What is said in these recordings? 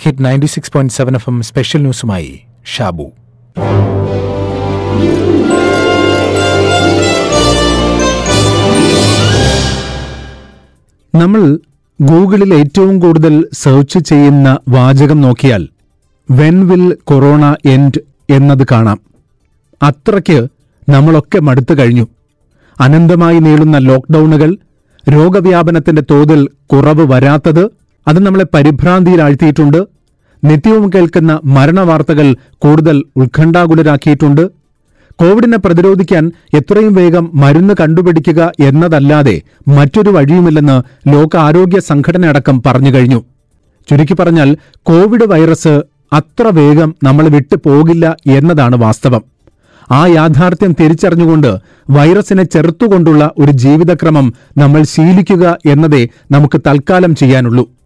Hit ninety six point seven F M special ന്യൂസുമായി Shabu. നമ്മൾ ഗൂഗിളിൽ ഏറ്റവും കൂടുതൽ സെർച്ച് ചെയ്യുന്ന വാചകം നോക്കിയാൽ വെൻ വിൽ കൊറോണ എൻഡ് എന്നത് കാണാം. അത്രയ്ക്ക് നമ്മളൊക്കെ മടുത്തു കഴിഞ്ഞു. അനന്തമായി നീളുന്ന ലോക്ക്ഡൌണുകൾ രോഗവ്യാപനത്തിന്റെ തോതിൽ കുറവ് വരാത്തത് അത് നമ്മളെ പരിഭ്രാന്തിയിലാഴ്ത്തിയിട്ടുണ്ട്. നിത്യവും കേൾക്കുന്ന മരണവാർത്തകൾ കൂടുതൽ ഉത്കണ്ഠാകുലരാക്കിയിട്ടുണ്ട്. കോവിഡിനെ പ്രതിരോധിക്കാൻ എത്രയും വേഗം മരുന്ന് കണ്ടുപിടിക്കുക എന്നതല്ലാതെ മറ്റൊരു വഴിയുമില്ലെന്ന് ലോകാരോഗ്യ സംഘടന അടക്കം പറഞ്ഞു കഴിഞ്ഞു. ചുരുക്കി പറഞ്ഞാൽ കോവിഡ് വൈറസ് അത്ര വേഗം നമ്മൾ വിട്ടു പോകില്ല എന്നതാണ് വാസ്തവം. ആ യാഥാർത്ഥ്യം തിരിച്ചറിഞ്ഞുകൊണ്ട് വൈറസിനെ ചെറുത്തുകൊണ്ടുള്ള ഒരു ജീവിതക്രമം നമ്മൾ ശീലിക്കുക എന്നതേ നമുക്ക് തൽക്കാലം ചെയ്യാനുള്ളൂ.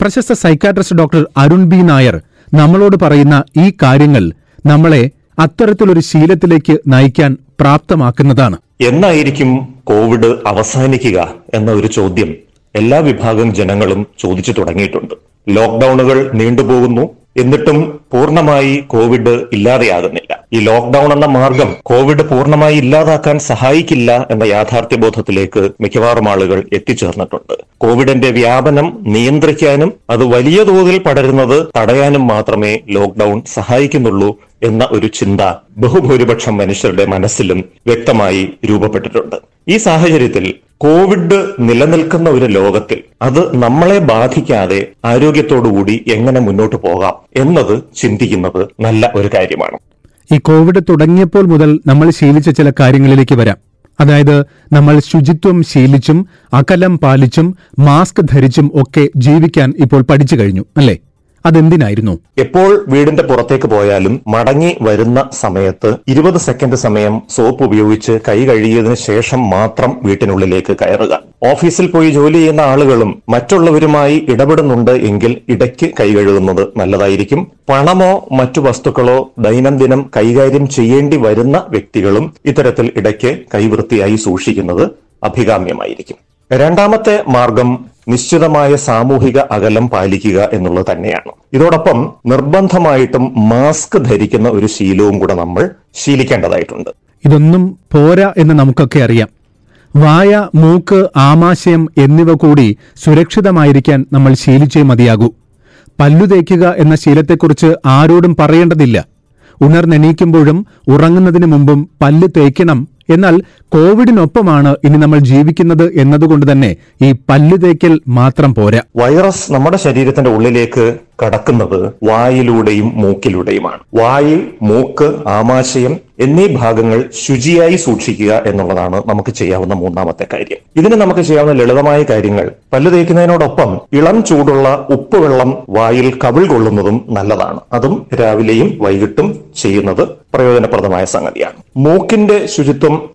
പ്രശസ്ത psychiatrist doctor Arun B Nair നമ്മളോട് പറയുന്ന ഈ കാര്യങ്ങൾ നമ്മളെ അത്തരത്തിലൊരു ശീലത്തിലേക്ക് നയിക്കാൻ പ്രാപ്തമാക്കുന്നതാണ്. എന്നായിരിക്കും കോവിഡ് അവസാനിക്കുക എന്ന ഒരു ചോദ്യം എല്ലാ വിഭാഗം ജനങ്ങളും ചോദിച്ചു തുടങ്ങിയിട്ടുണ്ട്. ലോക്ക്ഡൌണുകൾ നീണ്ടുപോകുന്നു. എന്നിട്ടും പൂർണമായി കോവിഡ് ഇല്ലാതെയാകുന്നില്ല. ഈ ലോക്ക്ഡൌൺ എന്ന മാർഗം കോവിഡ് പൂർണമായി ഇല്ലാതാക്കാൻ സഹായിക്കില്ല എന്ന യാഥാർത്ഥ്യബോധത്തിലേക്ക് മിക്കവാറും ആളുകൾ എത്തിച്ചേർന്നിട്ടുണ്ട്. കോവിഡിന്റെ വ്യാപനം നിയന്ത്രിക്കാനും അത് വലിയ തോതിൽ പടരുന്നത് തടയാനും മാത്രമേ ലോക്ക്ഡൌൺ സഹായിക്കുന്നുള്ളൂ എന്ന ഒരു ചിന്ത ബഹുഭൂരിപക്ഷം മനുഷ്യരുടെ മനസ്സിലും വ്യക്തമായി രൂപപ്പെട്ടിട്ടുണ്ട്. ഈ സാഹചര്യത്തിൽ കോവിഡ് നിലനിൽക്കുന്ന ഒരു ലോകത്തിൽ അത് നമ്മളെ ബാധിക്കാതെ ആരോഗ്യത്തോടുകൂടി എങ്ങനെ മുന്നോട്ട് പോകാം എന്നത് ചിന്തിക്കുന്നത് നല്ല ഒരു കാര്യമാണ്. ഈ കോവിഡ് തുടങ്ങിയപ്പോൾ മുതൽ നമ്മൾ ശീലിച്ച ചില കാര്യങ്ങളിലേക്ക് വരാം. അതായത് നമ്മൾ ശുചിത്വം ശീലിച്ചും അകലം പാലിച്ചും മാസ്ക് ധരിച്ചും ഒക്കെ ജീവിക്കാൻ ഇപ്പോൾ പഠിച്ചു കഴിഞ്ഞു അല്ലേ? അതെന്തിനായിരുന്നു? എപ്പോൾ വീടിന്റെ പുറത്തേക്ക് പോയാലും മടങ്ങി വരുന്ന സമയത്ത് ഇരുപത് സെക്കൻഡ് സമയം സോപ്പ് ഉപയോഗിച്ച് കൈ കഴുകിയതിനു ശേഷം മാത്രം വീട്ടിനുള്ളിലേക്ക് കയറുക. ഓഫീസിൽ പോയി ജോലി ചെയ്യുന്ന ആളുകളും മറ്റുള്ളവരുമായി ഇടപെടുന്നുണ്ട് എങ്കിൽ ഇടയ്ക്ക് കൈ കഴുകുന്നത് നല്ലതായിരിക്കും. പണമോ മറ്റു വസ്തുക്കളോ ദൈനംദിനം കൈകാര്യം ചെയ്യേണ്ടി വരുന്ന വ്യക്തികളും ഇത്തരത്തിൽ ഇടയ്ക്ക് കൈവൃത്തിയായി സൂക്ഷിക്കുന്നത് അഭികാമ്യമായിരിക്കും. രണ്ടാമത്തെ മാർഗം നിശ്ചിതമായ സാമൂഹിക അകലം പാലിക്കുക എന്നുള്ളത് തന്നെയാണ്. ഇതോടൊപ്പം നിർബന്ധമായിട്ടും മാസ്ക് ധരിക്കുന്ന ഒരു ശീലവും കൂടെ നമ്മൾ ശീലിക്കേണ്ടതായിട്ടുണ്ട്. ഇതൊന്നും പോരാ എന്ന് നമുക്കൊക്കെ അറിയാം. വായ മൂക്ക് ആമാശയം എന്നിവ കൂടി സുരക്ഷിതമായിരിക്കാൻ നമ്മൾ ശീലിച്ചേ മതിയാകൂ. പല്ലു തേക്കുക എന്ന ശീലത്തെക്കുറിച്ച് ആരോടും പറയേണ്ടതില്ല. ഉണർന്നെണീക്കുമ്പോഴും ഉറങ്ങുന്നതിന് മുമ്പും പല്ല് തേക്കണം എന്നാൽ കോവിഡിനൊപ്പമാണ് ഇനി നമ്മൾ ജീവിക്കുന്നത് എന്നതുകൊണ്ട് തന്നെ ഈ പല്ലുതേക്കൽ മാത്രം പോരാ. വൈറസ് നമ്മുടെ ശരീരത്തിന്റെ ഉള്ളിലേക്ക് കടക്കുന്നത് വായിലൂടെയും മൂക്കിലൂടെയുമാണ്. വായിൽ മൂക്ക് ആമാശയം എന്നീ ഭാഗങ്ങൾ ശുചിയായി സൂക്ഷിക്കുക എന്നുള്ളതാണ് നമുക്ക് ചെയ്യാവുന്ന മൂന്നാമത്തെ കാര്യം. ഇതിന് നമുക്ക് ചെയ്യാവുന്ന ലളിതമായ കാര്യങ്ങൾ പല്ലു തേക്കുന്നതിനോടൊപ്പം ഇളം ചൂടുള്ള ഉപ്പുവെള്ളം വായിൽ കവിൾ കൊള്ളുന്നതും നല്ലതാണ്. അതും രാവിലെയും വൈകിട്ടും ചെയ്യുന്നത് പ്രയോജനപ്രദമായ സംഗതിയാണ്. മൂക്കിന്റെ ശുചിത്വം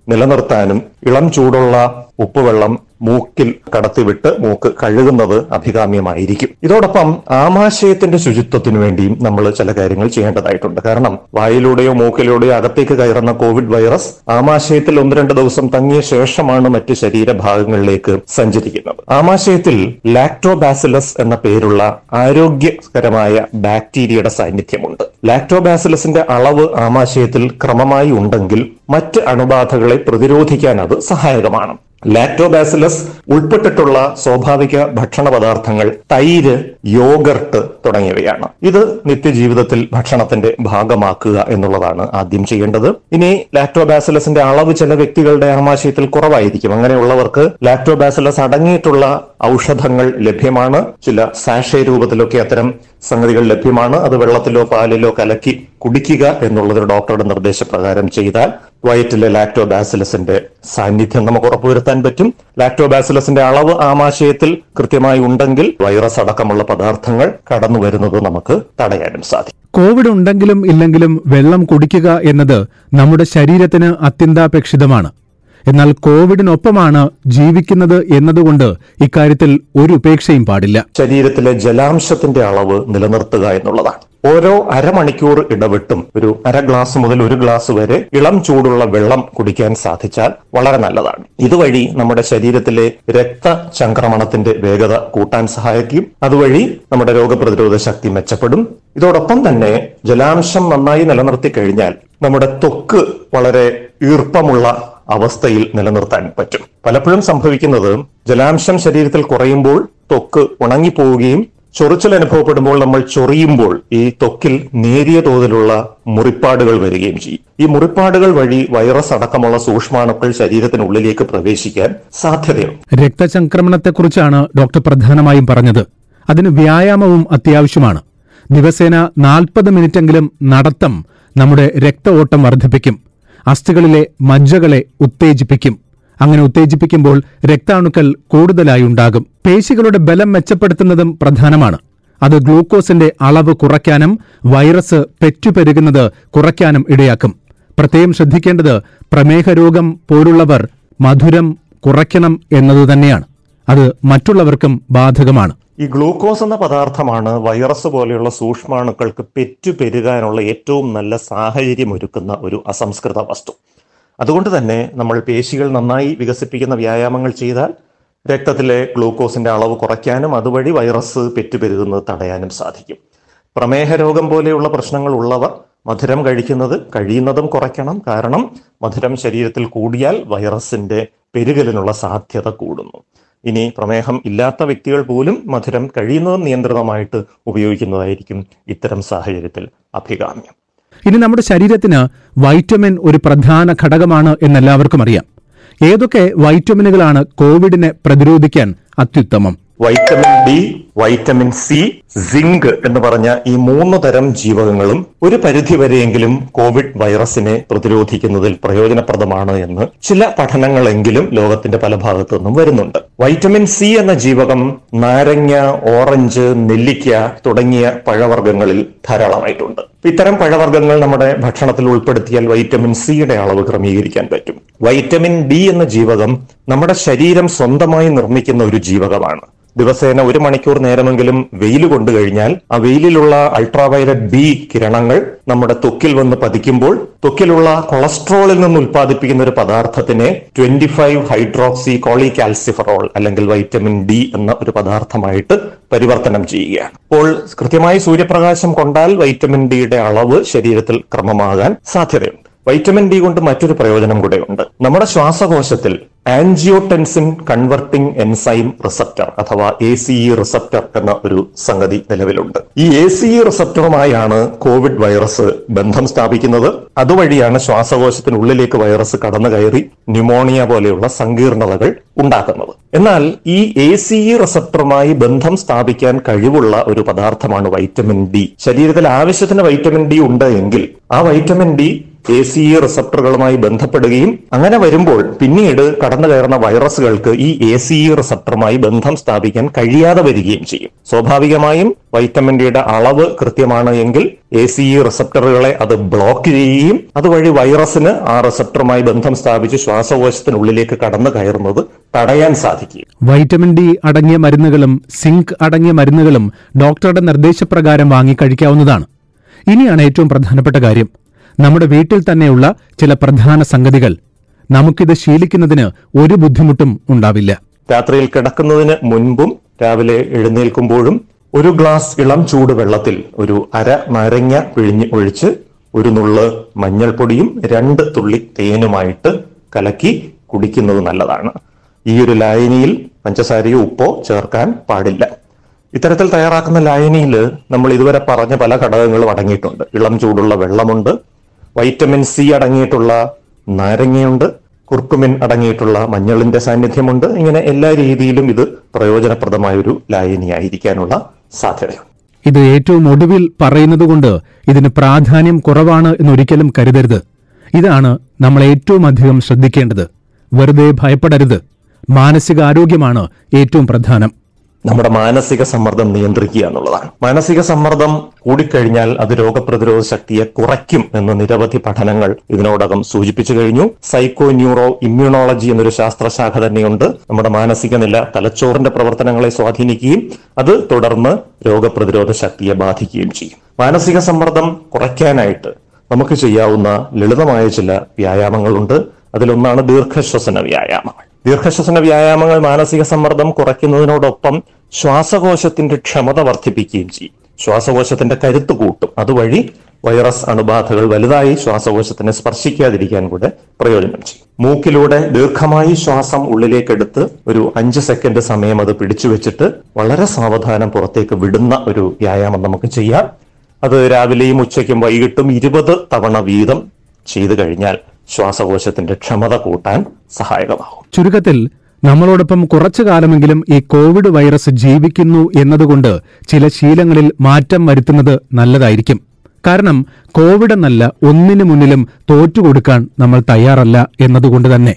നിലനിർത്താനും ഇളം ചൂടുള്ള ഉപ്പുവെള്ളം മൂക്കിൽ കടത്തിവിട്ട് മൂക്ക് കഴുകുന്നത് അഭികാമ്യമായിരിക്കും. ഇതോടൊപ്പം ആമാശയത്തിന്റെ ശുചിത്വത്തിനു വേണ്ടിയും നമ്മൾ ചില കാര്യങ്ങൾ ചെയ്യേണ്ടതായിട്ടുണ്ട്. കാരണം വായിലൂടെയോ മൂക്കിലൂടെയോ അകത്തേക്ക് കയറുന്ന കോവിഡ് വൈറസ് ആമാശയത്തിൽ ഒന്ന് രണ്ട് ദിവസം തങ്ങിയ ശേഷമാണ് മറ്റ് ശരീരഭാഗങ്ങളിലേക്ക് സഞ്ചരിക്കുന്നത്. ആമാശയത്തിൽ ലാക്ടോബാസിലസ് എന്ന പേരുള്ള ആരോഗ്യകരമായ ബാക്ടീരിയയുടെ സാന്നിധ്യമുണ്ട്. ലാക്ടോബാസിലസിന്റെ അളവ് ആമാശയത്തിൽ ക്രമമായി ഉണ്ടെങ്കിൽ മറ്റ് അണുബാധകളെ പ്രതിരോധിക്കാൻ അത് സഹായകമാണ്. ലാക്ടോബാസിലസ് ഉൾപ്പെട്ടിട്ടുള്ള സ്വാഭാവിക ഭക്ഷണ പദാർത്ഥങ്ങൾ തൈര് യോഗർട്ട് തുടങ്ങിയവയാണ്. ഇത് നിത്യജീവിതത്തിൽ ഭക്ഷണത്തിന്റെ ഭാഗമാക്കുക എന്നുള്ളതാണ് ആദ്യം ചെയ്യേണ്ടത്. ഇനി ലാക്ടോബാസിലസിന്റെ അളവ് ചില വ്യക്തികളുടെ ആമാശയത്തിൽ കുറവായിരിക്കും. അങ്ങനെയുള്ളവർക്ക് ലാക്ടോബാസിലസ് അടങ്ങിയിട്ടുള്ള ഔഷധങ്ങൾ ലഭ്യമാണ്. ചില സാഷേ രൂപത്തിലൊക്കെ അത്തരം സംഗതികൾ ലഭ്യമാണ്. അത് വെള്ളത്തിലോ പാലിലോ കലക്കി കുടിക്കുക എന്നുള്ളത് ഡോക്ടറുടെ നിർദ്ദേശപ്രകാരം ചെയ്താൽ വയറ്റിലെ ലാക്ടോബാസിലസിന്റെ സാന്നിധ്യം നമുക്ക് ഉറപ്പുവരുത്താൻ പറ്റും. ലാക്ടോബാസിലസിന്റെ അളവ് ആമാശയത്തിൽ കൃത്യമായി ഉണ്ടെങ്കിൽ വൈറസ് അടക്കമുള്ള പദാർത്ഥങ്ങൾ കടന്നു വരുന്നത് നമുക്ക് തടയാനും സാധിക്കും. കോവിഡ് ഉണ്ടെങ്കിലും ഇല്ലെങ്കിലും വെള്ളം കുടിക്കുക എന്നത് നമ്മുടെ ശരീരത്തിന് അത്യന്താപേക്ഷിതമാണ്. എന്നാൽ കോവിഡിനൊപ്പമാണ് ജീവിക്കുന്നത് എന്നതുകൊണ്ട് ഇക്കാര്യത്തിൽ ഒരു ഉപേക്ഷയും പാടില്ല. ശരീരത്തിലെ ജലാംശത്തിന്റെ അളവ് നിലനിർത്തുക എന്നുള്ളതാണ്. ഓരോ അരമണിക്കൂർ ഇടവിട്ടും ഒരു അര ഗ്ലാസ് മുതൽ ഒരു ഗ്ലാസ് വരെ ഇളം ചൂടുള്ള വെള്ളം കുടിക്കാൻ സാധിച്ചാൽ വളരെ നല്ലതാണ്. ഇതുവഴി നമ്മുടെ ശരീരത്തിലെ രക്തചംക്രമണത്തിന്റെ വേഗത കൂട്ടാൻ സഹായിക്കും. അതുവഴി നമ്മുടെ രോഗപ്രതിരോധ ശക്തി മെച്ചപ്പെടും. ഇതോടൊപ്പം തന്നെ ജലാംശം നന്നായി നിലനിർത്തി കഴിഞ്ഞാൽ നമ്മുടെ ത്വക്ക് വളരെ ഈർപ്പമുള്ള അവസ്ഥയിൽ നിലനിർത്താൻ പറ്റും. പലപ്പോഴും സംഭവിക്കുന്നത് ജലാംശം ശരീരത്തിൽ കുറയുമ്പോൾ ത്വക്ക് ഉണങ്ങിപ്പോവുകയും ചൊറിച്ചൽ അനുഭവപ്പെടുമ്പോൾ നമ്മൾ ചൊറിയുമ്പോൾ ഈ തൊക്കിൽ നേരിയ തോതിലുള്ള മുറിപ്പാടുകൾ വരികയും ചെയ്യും. ഈ മുറിപ്പാടുകൾ വഴി വൈറസ് അടക്കമുള്ള സൂക്ഷ്മാണുക്കൾ ശരീരത്തിനുള്ളിലേക്ക് പ്രവേശിക്കാൻ സാധ്യതയുണ്ട്. രക്തചംക്രമണത്തെക്കുറിച്ചാണ് ഡോക്ടർ പ്രധാനമായും പറഞ്ഞത്. അതിന് വ്യായാമവും അത്യാവശ്യമാണ്. ദിവസേന നാൽപ്പത് മിനിറ്റെങ്കിലും നടത്തം നമ്മുടെ രക്ത ഓട്ടം വർദ്ധിപ്പിക്കും. അസ്ഥികളിലെ മജ്ജകളെ ഉത്തേജിപ്പിക്കും. അങ്ങനെ ഉത്തേജിപ്പിക്കുമ്പോൾ രക്താണുക്കൾ കൂടുതലായി ഉണ്ടാകും. പേശികളുടെ ബലം മെച്ചപ്പെടുത്തുന്നതും പ്രധാനമാണ്. അത് ഗ്ലൂക്കോസിന്റെ അളവ് കുറയ്ക്കാനും വൈറസ് പെറ്റുപെരുകുന്നത് കുറയ്ക്കാനും ഇടയാക്കും. പ്രത്യേകം ശ്രദ്ധിക്കേണ്ടത് പ്രമേഹ രോഗം പോലുള്ളവർ മധുരം കുറയ്ക്കണം എന്നതുതന്നെയാണ് അത് മറ്റുള്ളവർക്കും ബാധകമാണ്. ഈ ഗ്ലൂക്കോസ് എന്ന പദാർത്ഥമാണ് വൈറസ് പോലെയുള്ള സൂക്ഷ്മാണുക്കൾക്ക് പെറ്റുപെരുകാനുള്ള ഏറ്റവും നല്ല സാഹചര്യം ഒരുക്കുന്ന ഒരു അസംസ്കൃത വസ്തു. അതുകൊണ്ട് തന്നെ നമ്മൾ പേശികൾ നന്നായി വികസിപ്പിക്കുന്ന വ്യായാമങ്ങൾ ചെയ്താൽ രക്തത്തിലെ ഗ്ലൂക്കോസിന്റെ അളവ് കുറയ്ക്കാനും അതുവഴി വൈറസ് പെറ്റുപെരുകുന്നത് തടയാനും സാധിക്കും. പ്രമേഹ രോഗം പോലെയുള്ള പ്രശ്നങ്ങൾ ഉള്ളവർ മധുരം കഴിക്കുന്നത് കഴിയുന്നതും കുറയ്ക്കണം. കാരണം മധുരം ശരീരത്തിൽ കൂടിയാൽ വൈറസിന്റെ പെരുകലിനുള്ള സാധ്യത കൂടുന്നു. ഇനി പ്രമേഹം ഇല്ലാത്ത വ്യക്തികൾ പോലും മധുരം കഴിയുന്നതും നിയന്ത്രിതമായിട്ട് ഉപയോഗിക്കുന്നതായിരിക്കും ഇത്തരം സാഹചര്യത്തിൽ അഭികാമ്യം. ഇനി നമ്മുടെ ശരീരത്തിന് വൈറ്റമിൻ ഒരു പ്രധാന ഘടകമാണ് എന്നെല്ലാവർക്കും അറിയാം. ഏതൊക്കെ വൈറ്റമിനുകളാണ് കോവിഡിനെ പ്രതിരോധിക്കാൻ അത്യുത്തമം? Vitamin D vitamin C zinc എന്ന് പറഞ്ഞ ഈ മൂന്ന് തരം ജീവകങ്ങളും ഒരു പരിധിവരെയെങ്കിലും കോവിഡ് വൈറസിനെ പ്രതിരോധിക്കുന്നതിൽ പ്രയോജനപ്രദമാണ് എന്ന് ചില പഠനങ്ങളെങ്കിലും ലോകത്തിന്റെ പല ഭാഗത്തു നിന്നും വരുന്നുണ്ട്. വൈറ്റമിൻ സി എന്ന ജീവകം നാരങ്ങ ഓറഞ്ച് നെല്ലിക്ക തുടങ്ങിയ പഴവർഗങ്ങളിൽ ധാരാളമായിട്ടുണ്ട്. ഇത്തരം പഴവർഗങ്ങൾ നമ്മുടെ ഭക്ഷണത്തിൽ ഉൾപ്പെടുത്തിയാൽ വൈറ്റമിൻ സിയുടെ അളവ് ക്രമീകരിക്കാൻ പറ്റും. വൈറ്റമിൻ ഡി എന്ന ജീവകം നമ്മുടെ ശരീരം സ്വന്തമായി നിർമ്മിക്കുന്ന ഒരു ജീവകമാണ്. ദിവസേന ഒരു മണിക്കൂർ നേരമെങ്കിലും വെയിൽ കൊണ്ടു കഴിഞ്ഞാൽ ആ വെയിലിലുള്ള അൾട്രാവയലറ്റ് ബി കിരണങ്ങൾ നമ്മുടെ ത്വക്കിൽ വന്ന് പതിക്കുമ്പോൾ ത്വക്കിലുള്ള കൊളസ്ട്രോളിൽ നിന്ന് ഉൽപ്പാദിപ്പിക്കുന്ന ഒരു പദാർത്ഥത്തിനെ ട്വന്റി ഫൈവ് ഹൈഡ്രോക്സി കോളികാൽസിഫറോൾ അല്ലെങ്കിൽ വൈറ്റമിൻ ഡി എന്ന ഒരു പദാർത്ഥമായിട്ട് പരിവർത്തനം ചെയ്യുകയാണ്. അപ്പോൾ കൃത്യമായി സൂര്യപ്രകാശം കൊണ്ടാൽ വൈറ്റമിൻ ഡിയുടെ അളവ് ശരീരത്തിൽ ക്രമമാകാൻ സാധ്യതയുണ്ട്. വൈറ്റമിൻ ഡി കൊണ്ട് മറ്റൊരു പ്രയോജനം കൂടെയുണ്ട്. നമ്മുടെ ശ്വാസകോശത്തിൽ ആൻജിയോടെൻസിൻ കൺവെർട്ടിംഗ് എൻസൈം റിസപ്റ്റർ അഥവാ എ സി ഇ റിസപ്റ്റർ എന്ന ഒരു സംഗതി നിലവിലുണ്ട്. ഈ എ സി ഇ റിസപ്റ്ററുമായാണ് കോവിഡ് വൈറസ് ബന്ധം സ്ഥാപിക്കുന്നത്. അതുവഴിയാണ് ശ്വാസകോശത്തിനുള്ളിലേക്ക് വൈറസ് കടന്നു കയറി ന്യൂമോണിയ പോലെയുള്ള സങ്കീർണതകൾ ഉണ്ടാക്കുന്നത്. എന്നാൽ ഈ എ സി ഇ റിസപ്റ്ററുമായി ബന്ധം സ്ഥാപിക്കാൻ കഴിവുള്ള ഒരു പദാർത്ഥമാണ് വൈറ്റമിൻ ഡി ശരീരത്തിൽ ആവശ്യത്തിന് വൈറ്റമിൻ ഡി ഉണ്ട് എങ്കിൽ ആ vitamin D A C E റിസപ്റ്ററുകളുമായി ബന്ധപ്പെടുകയും അങ്ങനെ വരുമ്പോൾ പിന്നീട് കടന്നു കയറുന്ന വൈറസുകൾക്ക് ഈ എ സി ഇ റിസപ്റ്ററുമായി ബന്ധം സ്ഥാപിക്കാൻ കഴിയാതെ വരികയും ചെയ്യും. സ്വാഭാവികമായും വൈറ്റമിൻ ഡിയുടെ അളവ് കൃത്യമാണ് എങ്കിൽ എ സി ഇ റിസപ്റ്ററുകളെ അത് ബ്ലോക്ക് ചെയ്യുകയും അതുവഴി വൈറസിന് ആ റിസപ്റ്ററുമായി ബന്ധം സ്ഥാപിച്ച് ശ്വാസകോശത്തിനുള്ളിലേക്ക് കടന്നു കയറുന്നത് തടയാൻ സാധിക്കും. വൈറ്റമിൻ ഡി അടങ്ങിയ മരുന്നുകളും സിങ്ക് അടങ്ങിയ മരുന്നുകളും ഡോക്ടറുടെ നിർദ്ദേശപ്രകാരം വാങ്ങി കഴിക്കാവുന്നതാണ് ഇനിയാണ് ഏറ്റവും പ്രധാനപ്പെട്ട കാര്യം. നമ്മുടെ വീട്ടിൽ തന്നെയുള്ള ചില പ്രധാന സംഗതികൾ. നമുക്കിത് ശീലിക്കുന്നതിന് ഒരു ബുദ്ധിമുട്ടും ഉണ്ടാവില്ല. രാത്രിയിൽ കിടക്കുന്നതിന് മുൻപും രാവിലെ എഴുന്നേൽക്കുമ്പോഴും ഒരു ഗ്ലാസ് ഇളം ചൂട് വെള്ളത്തിൽ ഒരു അര നാരങ്ങ പിഴിഞ്ഞ് ഒഴിച്ച് ഒരു നുള്ള് മഞ്ഞൾപ്പൊടിയും രണ്ട് തുള്ളി തേനുമായിട്ട് കലക്കി കുടിക്കുന്നത് നല്ലതാണ്. ഈ ഒരു ലായനിയിൽ പഞ്ചസാരയോ ഉപ്പോ ചേർക്കാൻ പാടില്ല. ഇത്തരത്തിൽ തയ്യാറാക്കുന്ന ലായനിയിൽ നമ്മൾ ഇതുവരെ പറഞ്ഞ പല ഘടകങ്ങളും അടങ്ങിയിട്ടുണ്ട്. ഇളം ചൂടുള്ള വെള്ളമുണ്ട് വൈറ്റമിൻ സി അടങ്ങിയിട്ടുള്ള നാരങ്ങയുണ്ട് കുർക്കുമിൻ അടങ്ങിയിട്ടുള്ള മഞ്ഞളിന്റെ സാന്നിധ്യമുണ്ട്. ഇങ്ങനെ എല്ലാ രീതിയിലും ഇത് പ്രയോജനപ്രദമായ ഒരു ലായനിയായിരിക്കാനുള്ള സാധ്യതയുണ്ട്. ഇത് ഏറ്റവും ഒടുവിൽ പറയുന്നത് കൊണ്ട് ഇതിന് പ്രാധാന്യം കുറവാണ് എന്നൊരിക്കലും കരുതരുത്. ഇതാണ് നമ്മൾ ഏറ്റവും അധികം ശ്രദ്ധിക്കേണ്ടത്. വെറുതെ ഭയപ്പെടരുത്. മാനസികാരോഗ്യമാണ് ഏറ്റവും പ്രധാനം. നമ്മുടെ മാനസിക സമ്മർദ്ദം നിയന്ത്രിക്കുക എന്നുള്ളതാണ്. മാനസിക സമ്മർദ്ദം കൂടിക്കഴിഞ്ഞാൽ അത് രോഗപ്രതിരോധ ശക്തിയെ കുറയ്ക്കും എന്ന് നിരവധി പഠനങ്ങൾ ഇതിനോടകം സൂചിപ്പിച്ചു കഴിഞ്ഞു. സൈക്കോ ന്യൂറോ ഇമ്മ്യൂണോളജി എന്നൊരു ശാസ്ത്രശാഖ തന്നെയുണ്ട്. നമ്മുടെ മാനസിക നില തലച്ചോറിന്റെ പ്രവർത്തനങ്ങളെ സ്വാധീനിക്കുകയും അത് തുടർന്ന് രോഗപ്രതിരോധ ശക്തിയെ ബാധിക്കുകയും ചെയ്യും. മാനസിക സമ്മർദ്ദം കുറയ്ക്കാനായിട്ട് നമുക്ക് ചെയ്യാവുന്ന ലളിതമായ ചില വ്യായാമങ്ങളുണ്ട്. അതിലൊന്നാണ് ദീർഘശ്വസന വ്യായാമങ്ങൾ. ദീർഘശ്വസന വ്യായാമങ്ങൾ മാനസിക സമ്മർദ്ദം കുറയ്ക്കുന്നതിനോടൊപ്പം ശ്വാസകോശത്തിന്റെ ക്ഷമത വർദ്ധിപ്പിക്കുകയും ചെയ്യും. ശ്വാസകോശത്തിന്റെ കരുത്ത് കൂട്ടും. അതുവഴി വൈറസ് അണുബാധകൾ വലുതായി ശ്വാസകോശത്തിനെ സ്പർശിക്കാതിരിക്കാൻ കൂടെ പ്രയോജനം ചെയ്യും. മൂക്കിലൂടെ ദീർഘമായി ശ്വാസം ഉള്ളിലേക്കെടുത്ത് ഒരു അഞ്ച് സെക്കൻഡ് സമയം അത് പിടിച്ചു വെച്ചിട്ട് വളരെ സാവധാനം പുറത്തേക്ക് വിടുന്ന ഒരു വ്യായാമം നമുക്ക് ചെയ്യാം. അത് രാവിലെയും ഉച്ചയ്ക്കും വൈകിട്ടും ഇരുപത് തവണ വീതം ചെയ്തു കഴിഞ്ഞാൽ ശ്വാസകോശത്തിന്റെ ക്ഷമത കൂട്ടാൻ സഹായകമാകും. ചുരുക്കത്തിൽ നമ്മളോടൊപ്പം കുറച്ചു കാലമെങ്കിലും ഈ കോവിഡ് വൈറസ് ജീവിക്കുന്നു എന്നതുകൊണ്ട് ചില ശീലങ്ങളിൽ മാറ്റം വരുത്തുന്നത് നല്ലതായിരിക്കും. കാരണം കോവിഡ് എന്നല്ല ഒന്നിനു മുന്നിലും തോറ്റുകൊടുക്കാൻ നമ്മൾ തയ്യാറല്ല എന്നതുകൊണ്ട് തന്നെ.